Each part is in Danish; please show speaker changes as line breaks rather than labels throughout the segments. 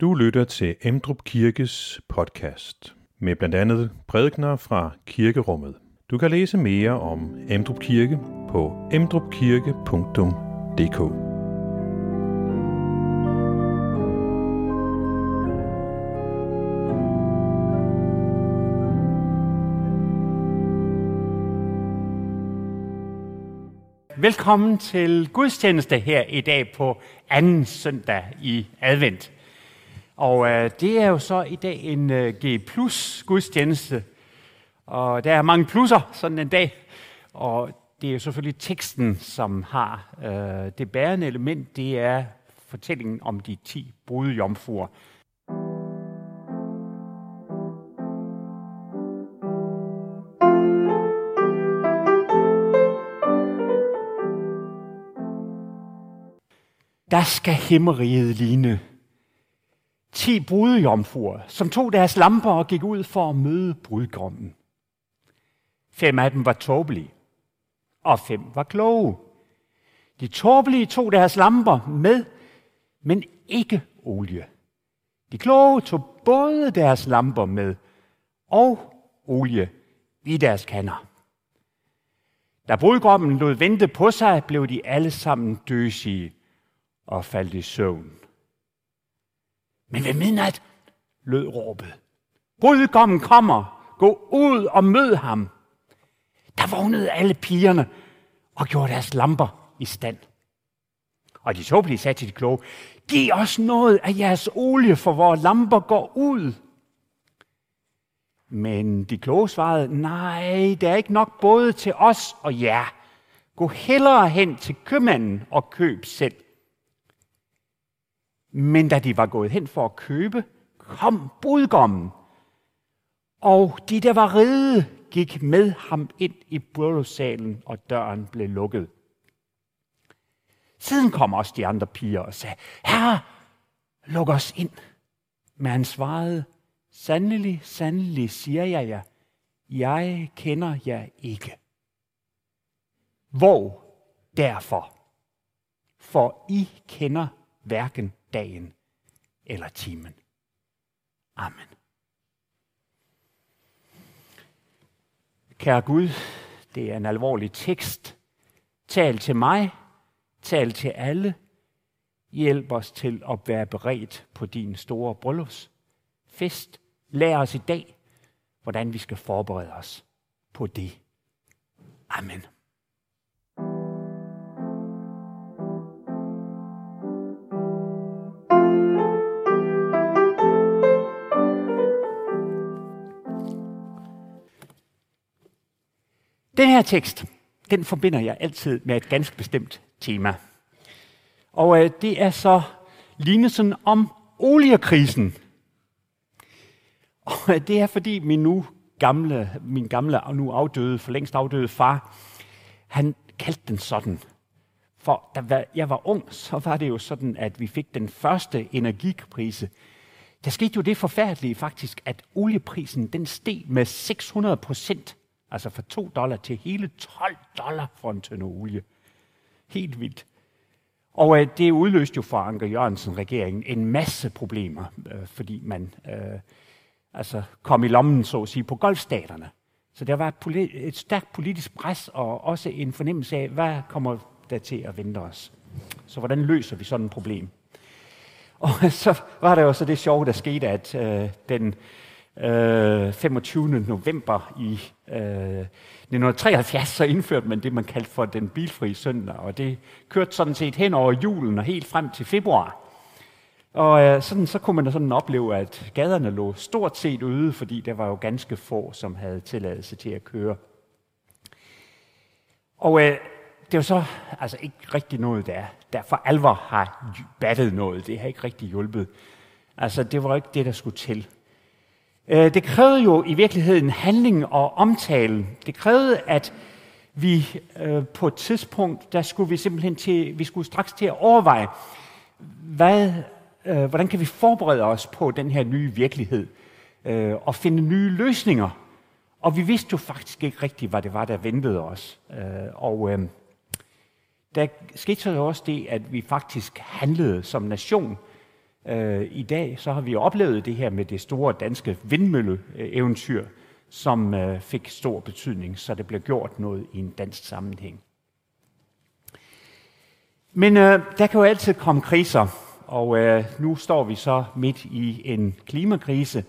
Du lytter til Emdrup Kirkes podcast med blandt andet prædikner fra kirkerummet. Du kan læse mere om Emdrup Kirke på emdrupkirke.dk.
Velkommen til gudstjeneste her i dag på anden søndag i advent. Og øh, det er jo så i dag en øh, G plus gudstjeneste. Og der er mange plusser sådan en dag. Og det er jo selvfølgelig teksten, som har øh, det bærende element. Det er fortællingen om de 10 brudjomfruer. Der skal himmeriget ligne ti brudjomfruer, som tog deres lamper og gik ud for at møde brudgommen. Fem af dem var tåbelige, og fem var kloge. De tåbelige tog deres lamper med, men ikke olie. De kloge tog både deres lamper med og olie i deres kander. Da brudgommen lod vente på sig, blev de alle sammen døsige og faldt i søvn. Men ved midnat lød råbet. Brudgommen kommer. Gå ud og mød ham. Der vågnede alle pigerne og gjorde deres lamper i stand. Og de tåbelige sagde til de kloge, giv os noget af jeres olie, for vores lamper går ud. Men de kloge svarede, nej, der er ikke nok både til os og jer. Gå hellere hen til købmanden og køb selv. Men da de var gået hen for at købe, kom budgommen. Og de, der var ride, gik med ham ind i bryllupssalen, og døren blev lukket. Siden kom også de andre piger og sagde, Herre, luk os ind. Men han svarede, sandelig, sandelig siger jeg jer, jeg kender jer ikke. Hvor derfor? For I kender hverken dagen eller timen. Amen. Kære Gud, det er en alvorlig tekst. Tal til mig, tal til alle. Hjælp os til at være beredt på din store bryllupsfest. Lær os i dag, hvordan vi skal forberede os på det. Amen. Den her tekst, den forbinder jeg altid med et ganske bestemt tema. Og øh, det er så lignelsen om oliekrisen. Og øh, det er fordi min nu gamle, min gamle og nu afdøde, for længst afdøde far, han kaldte den sådan. For da jeg var ung, så var det jo sådan, at vi fik den første energikrise. Der skete jo det forfærdelige faktisk, at olieprisen den steg med 600 procent Altså fra 2 dollar til hele 12 dollar for en tønde olie. Helt vildt. Og øh, det udløste jo for Anker Jørgensen-regeringen en masse problemer, øh, fordi man øh, altså kom i lommen, så at sige, på golfstaterne. Så der var et, politi- et stærkt politisk pres, og også en fornemmelse af, hvad kommer der til at vente os. Så hvordan løser vi sådan et problem? Og så var der jo så det sjove, der skete, at øh, den øh, 25. november i øh, 1973, så indførte man det, man kaldte for den bilfri søndag, og det kørte sådan set hen over julen og helt frem til februar. Og øh, sådan, så kunne man sådan opleve, at gaderne lå stort set ude, fordi der var jo ganske få, som havde tilladelse til at køre. Og øh, det var så altså ikke rigtig noget, der, der for alvor har battet noget. Det har ikke rigtig hjulpet. Altså, det var ikke det, der skulle til. Øh, det krævede jo i virkeligheden handling og omtale. Det krævede, at vi øh, på et tidspunkt, der skulle vi simpelthen til, vi skulle straks til at overveje, hvad, øh, hvordan kan vi forberede os på den her nye virkelighed øh, og finde nye løsninger. Og vi vidste jo faktisk ikke rigtigt, hvad det var, der ventede os. Øh, og der skete så også det, at vi faktisk handlede som nation Øh, I dag så har vi oplevet det her med det store danske vindmølle-eventyr, som øh, fik stor betydning, så det blev gjort noget i en dansk sammenhæng. Men øh, der kan jo altid komme kriser, og øh, nu står vi så midt i en klimakrise,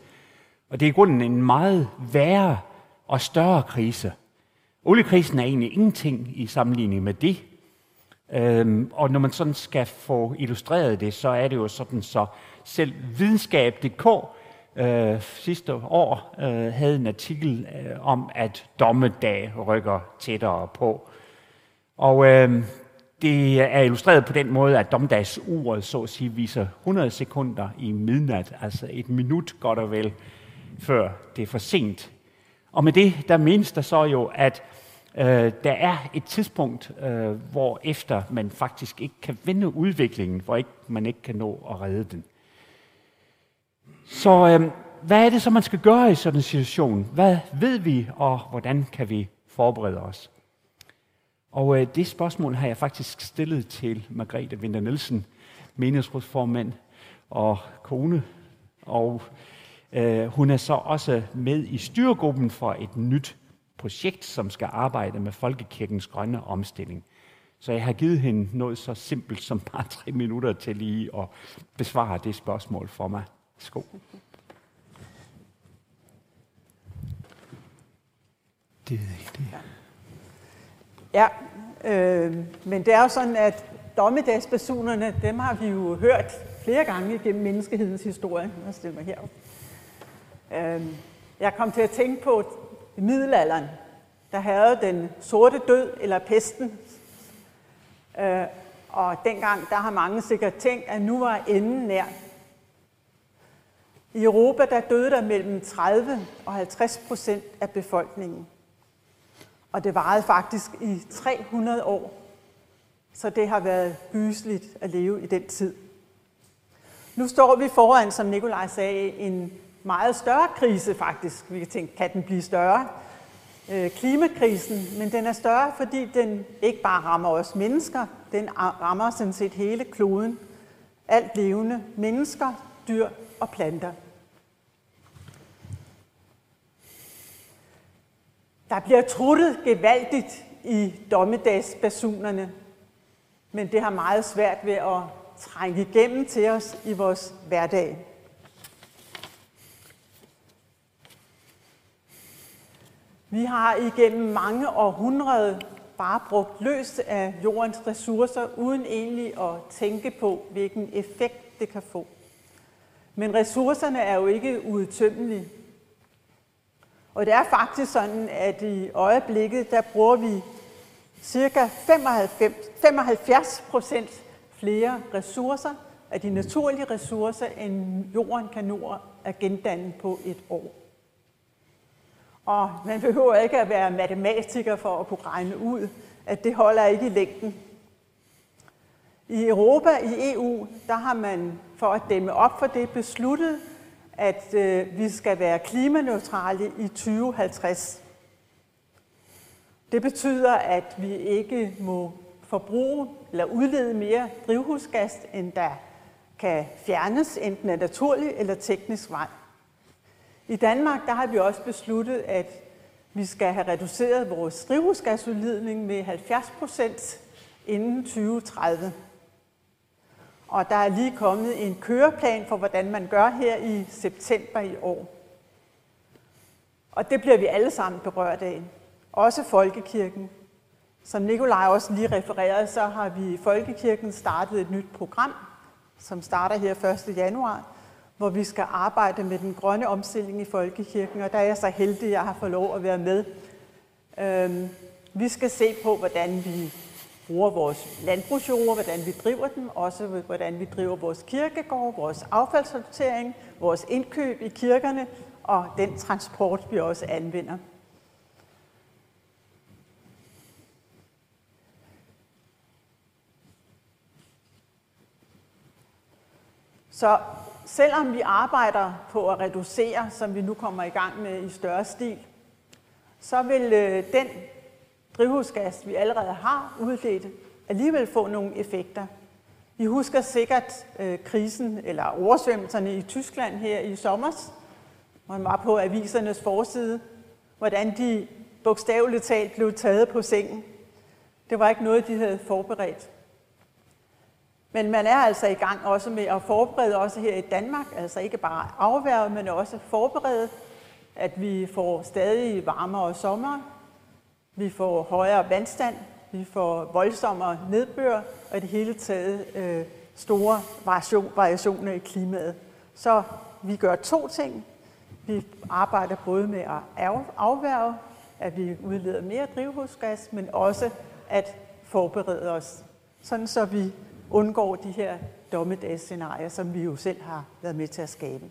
og det er i grunden en meget værre og større krise. Oliekrisen er egentlig ingenting i sammenligning med det. Øhm, og når man sådan skal få illustreret det, så er det jo sådan, så selv videnskab.dk øh, sidste år øh, havde en artikel øh, om, at dommedag rykker tættere på. Og øh, det er illustreret på den måde, at dommedagsuret så at sige viser 100 sekunder i midnat, altså et minut godt og vel, før det er for sent. Og med det, der menes der så jo, at øh, der er et tidspunkt, øh, hvor efter man faktisk ikke kan vende udviklingen, hvor ikke, man ikke kan nå at redde den. Så øh, hvad er det så, man skal gøre i sådan en situation? Hvad ved vi, og hvordan kan vi forberede os? Og øh, det spørgsmål har jeg faktisk stillet til Margrethe Winter Nielsen, menighedsrådsformand og kone. Og øh, hun er så også med i styregruppen for et nyt projekt, som skal arbejde med Folkekirkens grønne omstilling. Så jeg har givet hende noget så simpelt som bare tre minutter til lige at besvare det spørgsmål for mig. Skål.
Det ved ikke det. Ja, øh, men det er jo sådan, at dommedagspersonerne, dem har vi jo hørt flere gange gennem menneskehedens historie. Jeg stiller mig her. Øh, jeg kom til at tænke på i middelalderen, der havde den sorte død eller pesten. Øh, og dengang, der har mange sikkert tænkt, at nu var enden nær. I Europa, der døde der mellem 30 og 50 procent af befolkningen. Og det varede faktisk i 300 år. Så det har været gysligt at leve i den tid. Nu står vi foran, som Nikolaj sagde, en meget større krise faktisk. Vi kan tænke, kan den blive større? Øh, klimakrisen, men den er større, fordi den ikke bare rammer os mennesker, den rammer sådan set hele kloden. Alt levende, mennesker, dyr og planter. Der bliver truttet gevaldigt i dommedagsbasunerne, men det har meget svært ved at trænge igennem til os i vores hverdag. Vi har igennem mange århundreder bare brugt løs af jordens ressourcer, uden egentlig at tænke på, hvilken effekt det kan få. Men ressourcerne er jo ikke udtømmelige. Og det er faktisk sådan, at i øjeblikket, der bruger vi cirka 95, 75 procent flere ressourcer af de naturlige ressourcer, end jorden kan nå at gendanne på et år. Og man behøver ikke at være matematiker for at kunne regne ud, at det holder ikke i længden. I Europa, i EU, der har man for at dæmme op for det besluttet, at øh, vi skal være klimaneutrale i 2050. Det betyder, at vi ikke må forbruge eller udlede mere drivhusgas, end der kan fjernes, enten af naturlig eller teknisk vej. I Danmark der har vi også besluttet, at vi skal have reduceret vores drivhusgasudledning med 70 procent inden 2030. Og der er lige kommet en køreplan for, hvordan man gør her i september i år. Og det bliver vi alle sammen berørt af. Også Folkekirken. Som Nikolaj også lige refererede, så har vi i Folkekirken startet et nyt program, som starter her 1. januar, hvor vi skal arbejde med den grønne omstilling i Folkekirken, og der er jeg så heldig, at jeg har fået lov at være med. Øhm, vi skal se på, hvordan vi bruger vores landbrugsjord, hvordan vi driver dem, også hvordan vi driver vores kirkegård, vores affaldssortering, vores indkøb i kirkerne og den transport, vi også anvender. Så selvom vi arbejder på at reducere, som vi nu kommer i gang med i større stil, så vil øh, den drivhusgas, vi allerede har udledt, alligevel få nogle effekter. Vi husker sikkert øh, krisen eller oversvømmelserne i Tyskland her i sommer. Man var på avisernes forside, hvordan de bogstaveligt talt blev taget på sengen. Det var ikke noget, de havde forberedt. Men man er altså i gang også med at forberede også her i Danmark, altså ikke bare afværge, men også forberede, at vi får stadig varmere sommer, vi får højere vandstand, vi får voldsommere nedbør, og i det hele taget øh, store variationer i klimaet. Så vi gør to ting. Vi arbejder både med at afværge, at vi udleder mere drivhusgas, men også at forberede os, sådan så vi undgår de her dommedagsscenarier, som vi jo selv har været med til at skabe.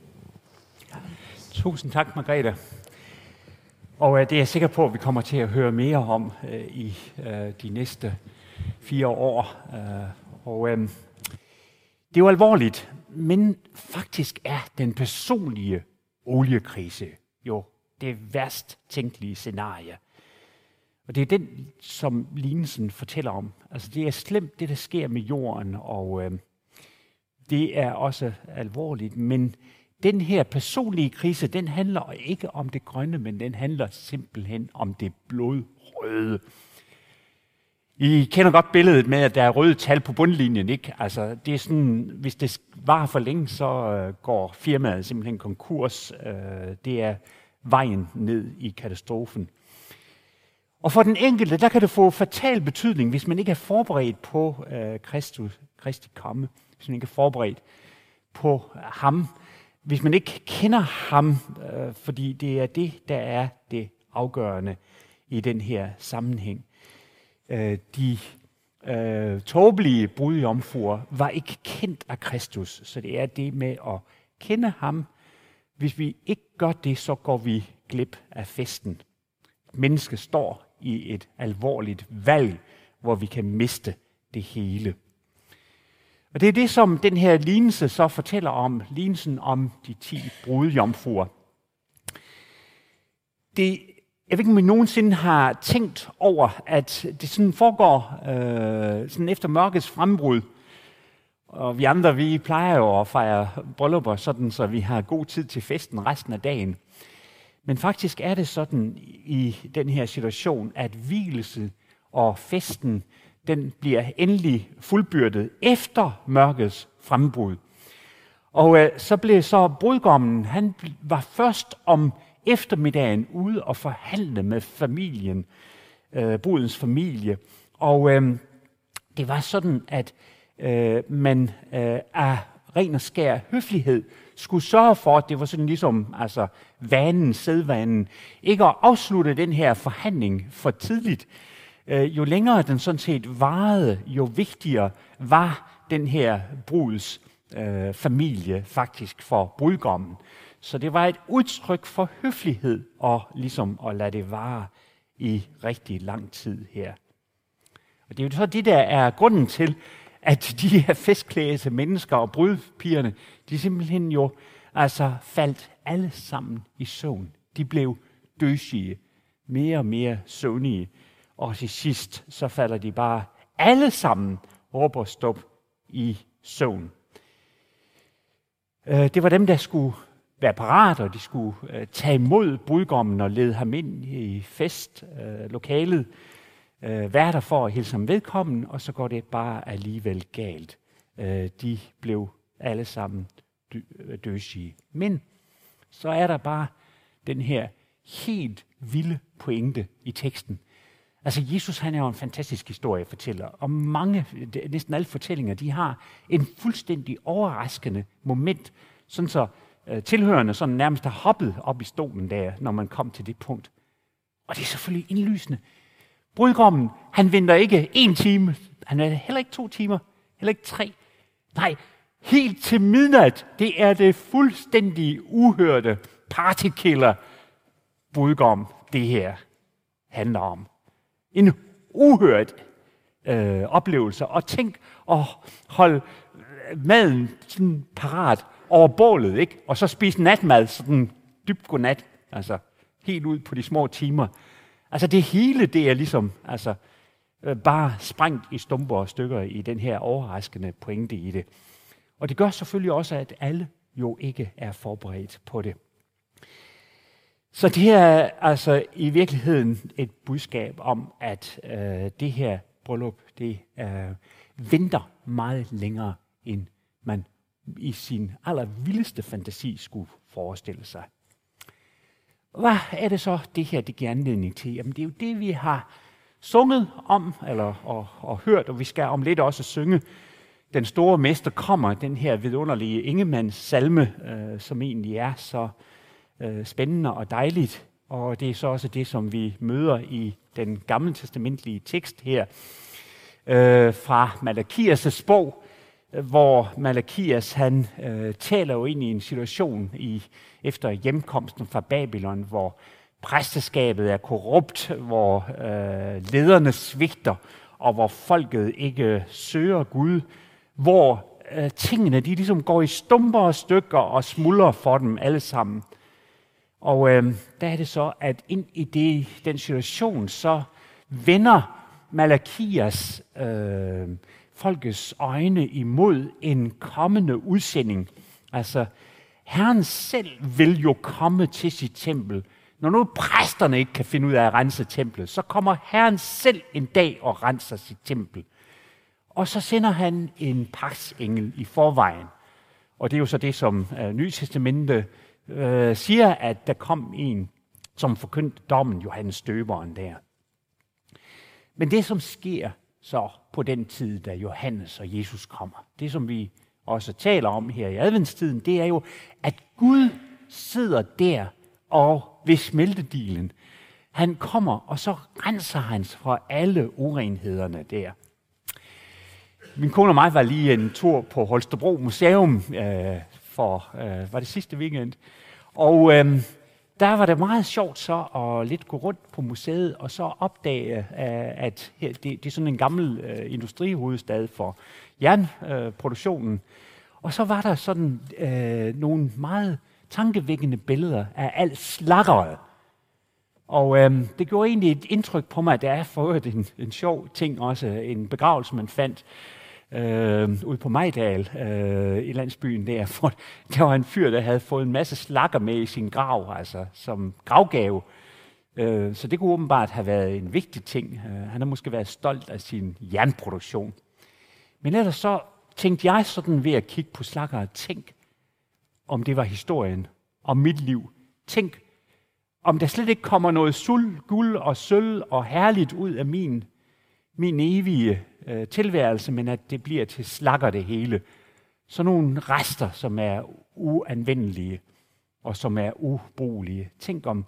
Tusind tak, Margrethe. Og øh, det er jeg sikker på, at vi kommer til at høre mere om øh, i øh, de næste fire år. Øh, og øh, det er jo alvorligt, men faktisk er den personlige oliekrise jo det værst tænkelige scenarie. Og det er den, som lignelsen fortæller om. Altså det er slemt, det der sker med jorden, og øh, det er også alvorligt, men den her personlige krise, den handler ikke om det grønne, men den handler simpelthen om det blodrøde. I kender godt billedet med, at der er røde tal på bundlinjen. Ikke? Altså, det er sådan, hvis det var for længe, så øh, går firmaet simpelthen konkurs. Øh, det er vejen ned i katastrofen. Og for den enkelte, der kan det få fatal betydning, hvis man ikke er forberedt på øh, Kristus, Kristi komme. Hvis man ikke er forberedt på øh, ham hvis man ikke kender ham, øh, fordi det er det, der er det afgørende i den her sammenhæng. Øh, de øh, tåbelige brudjomfruer var ikke kendt af Kristus, så det er det med at kende ham. Hvis vi ikke gør det, så går vi glip af festen. Mennesket står i et alvorligt valg, hvor vi kan miste det hele. Og det er det, som den her lignelse så fortæller om, lignelsen om de ti brudjomfruer. Det, jeg ved ikke, om I nogensinde har tænkt over, at det sådan foregår øh, sådan efter mørkets frembrud. Og vi andre, vi plejer jo at fejre bryllupper, sådan, så vi har god tid til festen resten af dagen. Men faktisk er det sådan i den her situation, at hvilelse og festen den bliver endelig fuldbyrdet efter mørkets frembrud. Og øh, så blev så brudgommen, han var først om eftermiddagen ude og forhandle med familien, øh, brudens familie. Og øh, det var sådan, at øh, man øh, af ren og skær høflighed skulle sørge for, at det var sådan ligesom altså, vanen, sædvanen, ikke at afslutte den her forhandling for tidligt, øh, jo længere den sådan set varede, jo vigtigere var den her bruds øh, familie faktisk for brudgommen. Så det var et udtryk for høflighed og ligesom at lade det vare i rigtig lang tid her. Og det er jo så det, der er grunden til, at de her festklædte mennesker og brudpigerne, de simpelthen jo altså faldt alle sammen i søvn. De blev døsige, mere og mere søvnige. Og til sidst, så falder de bare alle sammen råber stop i søvn. Øh, det var dem, der skulle være parat, og de skulle øh, tage imod brudgommen og lede ham ind i festlokalet, øh, øh, værter for at hilse ham vedkommen, og så går det bare alligevel galt. Øh, de blev alle sammen øh, døsige. Men så er der bare den her helt vilde pointe i teksten. Altså Jesus han er jo en fantastisk historiefortæller, og mange, næsten alle fortællinger, de har en fuldstændig overraskende moment, sådan så øh, tilhørende sådan nærmest har hoppet op i stolen der, når man kom til det punkt. Og det er selvfølgelig indlysende. Brudgommen, han venter ikke en time, han er heller ikke to timer, heller ikke tre. Nej, helt til midnat, det er det fuldstændig uhørte partykiller brudgom, det her handler om. En uhørt øh, oplevelse. Og tænk at holde øh, maden sådan parat over bålet, ikke? og så spise natmad sådan dybt godnat, altså helt ud på de små timer. Altså det hele, det er ligesom altså, øh, bare sprængt i stumper og stykker i den her overraskende pointe i det. Og det gør selvfølgelig også, at alle jo ikke er forberedt på det. Så det er altså i virkeligheden et budskab om, at øh, det her bryllup, det øh, venter meget længere, end man i sin allervildeste fantasi skulle forestille sig. Hvad er det så, det her det giver anledning til? Jamen, det er jo det, vi har sunget om, eller og, og hørt, og vi skal om lidt også synge. Den store mester kommer, den her vidunderlige Ingemanns salme, øh, som egentlig er så øh, spændende og dejligt. Og det er så også det, som vi møder i den gamle testamentlige tekst her øh, fra Malakias' bog, hvor Malakias han øh, taler jo ind i en situation i efter hjemkomsten fra Babylon, hvor præsteskabet er korrupt, hvor øh, lederne svigter, og hvor folket ikke søger Gud, hvor øh, tingene de ligesom går i stumper og stykker og smuldrer for dem alle sammen. Og øh, der er det så, at ind i det, den situation, så vender Malakias øh, folkets øjne imod en kommende udsending. Altså, Herren selv vil jo komme til sit tempel. Når nu præsterne ikke kan finde ud af at rense templet, så kommer Herren selv en dag og renser sit tempel. Og så sender han en paksengel i forvejen. Og det er jo så det, som øh, Nytestamentet Nye Testamente siger, at der kom en, som forkyndte dommen, Johannes Døberen der. Men det, som sker så på den tid, da Johannes og Jesus kommer, det som vi også taler om her i adventstiden, det er jo, at Gud sidder der og ved smeltedilen. Han kommer, og så renser han fra alle urenhederne der. Min kone og mig var lige en tur på Holstebro Museum øh, for, øh, var det sidste weekend. Og øh, der var det meget sjovt så at lidt gå rundt på museet og så opdage, øh, at det, det er sådan en gammel øh, industrihovedstad for jernproduktionen. og så var der sådan øh, nogle meget tankevækkende billeder af alt slakkeret. Og øh, det gjorde egentlig et indtryk på mig, at der er for en, en sjov ting også, en begravelse, man fandt øh, ude på Majdal øh, i landsbyen der, for der var en fyr, der havde fået en masse slakker med i sin grav, altså som gravgave. Øh, så det kunne åbenbart have været en vigtig ting. Øh, han har måske været stolt af sin jernproduktion. Men ellers så tænkte jeg sådan ved at kigge på slakker, tænk, om det var historien om mit liv. Tænk, om der slet ikke kommer noget suld, guld og sølv og herligt ud af min, min evige øh, tilværelse, men at det bliver til slakker det hele. Så nogle rester, som er uanvendelige og som er ubrugelige. Tænk om,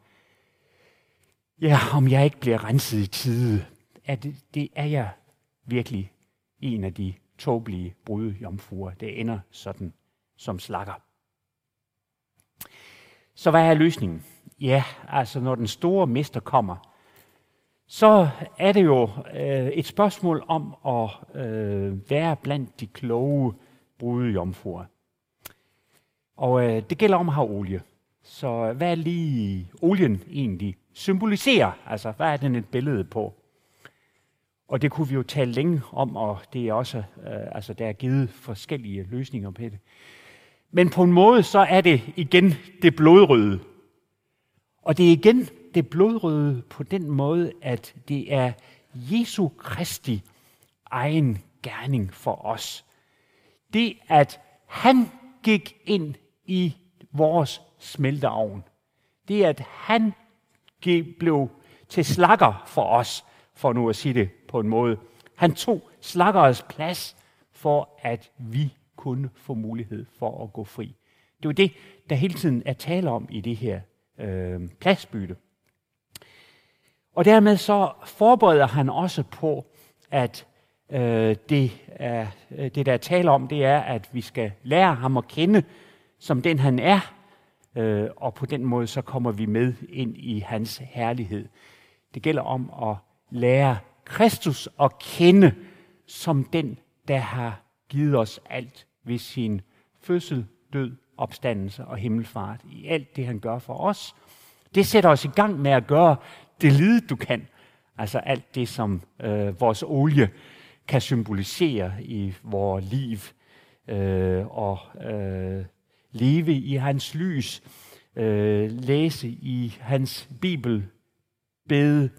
ja, om jeg ikke bliver renset i tide. At det, det er jeg virkelig en af de tåbelige brudjomfruer. Det ender sådan som slakker. Så hvad er løsningen? Ja, altså når den store mester kommer, så er det jo øh, et spørgsmål om at øh, være blandt de kloge brudejomfruer. Og øh, det gælder om at have olie. Så øh, hvad er lige olien egentlig symboliserer? Altså, hvad er den et billede på? Og det kunne vi jo tale længe om, og det er også, øh, altså, der er givet forskellige løsninger på det. Men på en måde, så er det igen det blodrøde. Og det er igen det blodrøde på den måde, at det er Jesu Kristi egen gerning for os. Det, at han gik ind i vores smelteovn. Det, at han blev til slakker for os, for nu at sige det på en måde. Han tog slakkerets plads for, at vi kunne få mulighed for at gå fri. Det er jo det, der hele tiden er tale om i det her øh, pladsbytte. Og dermed så forbereder han også på, at øh, det, er, det, der er tale om, det er, at vi skal lære ham at kende, som den han er, øh, og på den måde så kommer vi med ind i hans herlighed. Det gælder om at lære Kristus at kende som den, der har givet os alt ved sin fødsel, død, opstandelse og himmelfart. I alt det, han gør for os. Det sætter os i gang med at gøre det lide, du kan. Altså alt det, som øh, vores olie kan symbolisere i vores liv, øh, og øh, leve i hans lys, øh, læse i hans bibel, bede,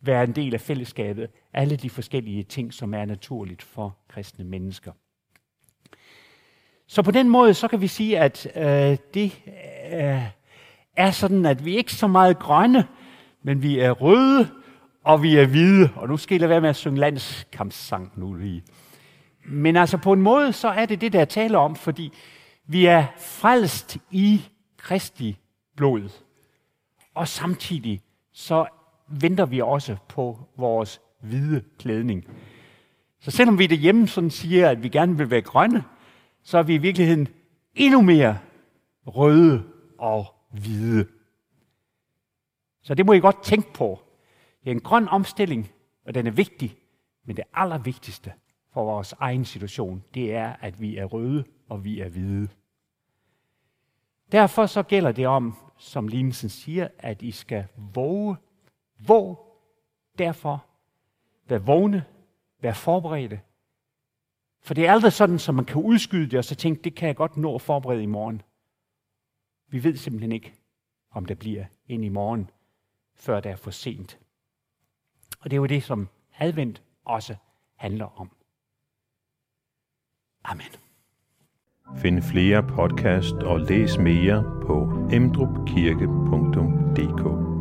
være en del af fællesskabet, alle de forskellige ting, som er naturligt for kristne mennesker. Så på den måde, så kan vi sige, at øh, det øh, er sådan, at vi ikke så meget grønne, men vi er røde, og vi er hvide. Og nu skal jeg være med at synge landskampssang nu lige. Men altså på en måde, så er det det, der taler om, fordi vi er frelst i Kristi blod. Og samtidig så venter vi også på vores hvide klædning. Så selvom vi derhjemme sådan siger, at vi gerne vil være grønne, så er vi i virkeligheden endnu mere røde og hvide. Så det må I godt tænke på. Det er en grøn omstilling, og den er vigtig, men det allervigtigste for vores egen situation, det er, at vi er røde og vi er hvide. Derfor så gælder det om, som Linesen siger, at I skal våge. Våg derfor. Vær vågne. Vær forberedte. For det er aldrig sådan, som man kan udskyde det, og så tænke, det kan jeg godt nå at forberede i morgen. Vi ved simpelthen ikke, om det bliver ind i morgen, før det er for sent. Og det er jo det, som advent også handler om. Amen.
Find flere podcast og læs mere på emdrupkirke.dk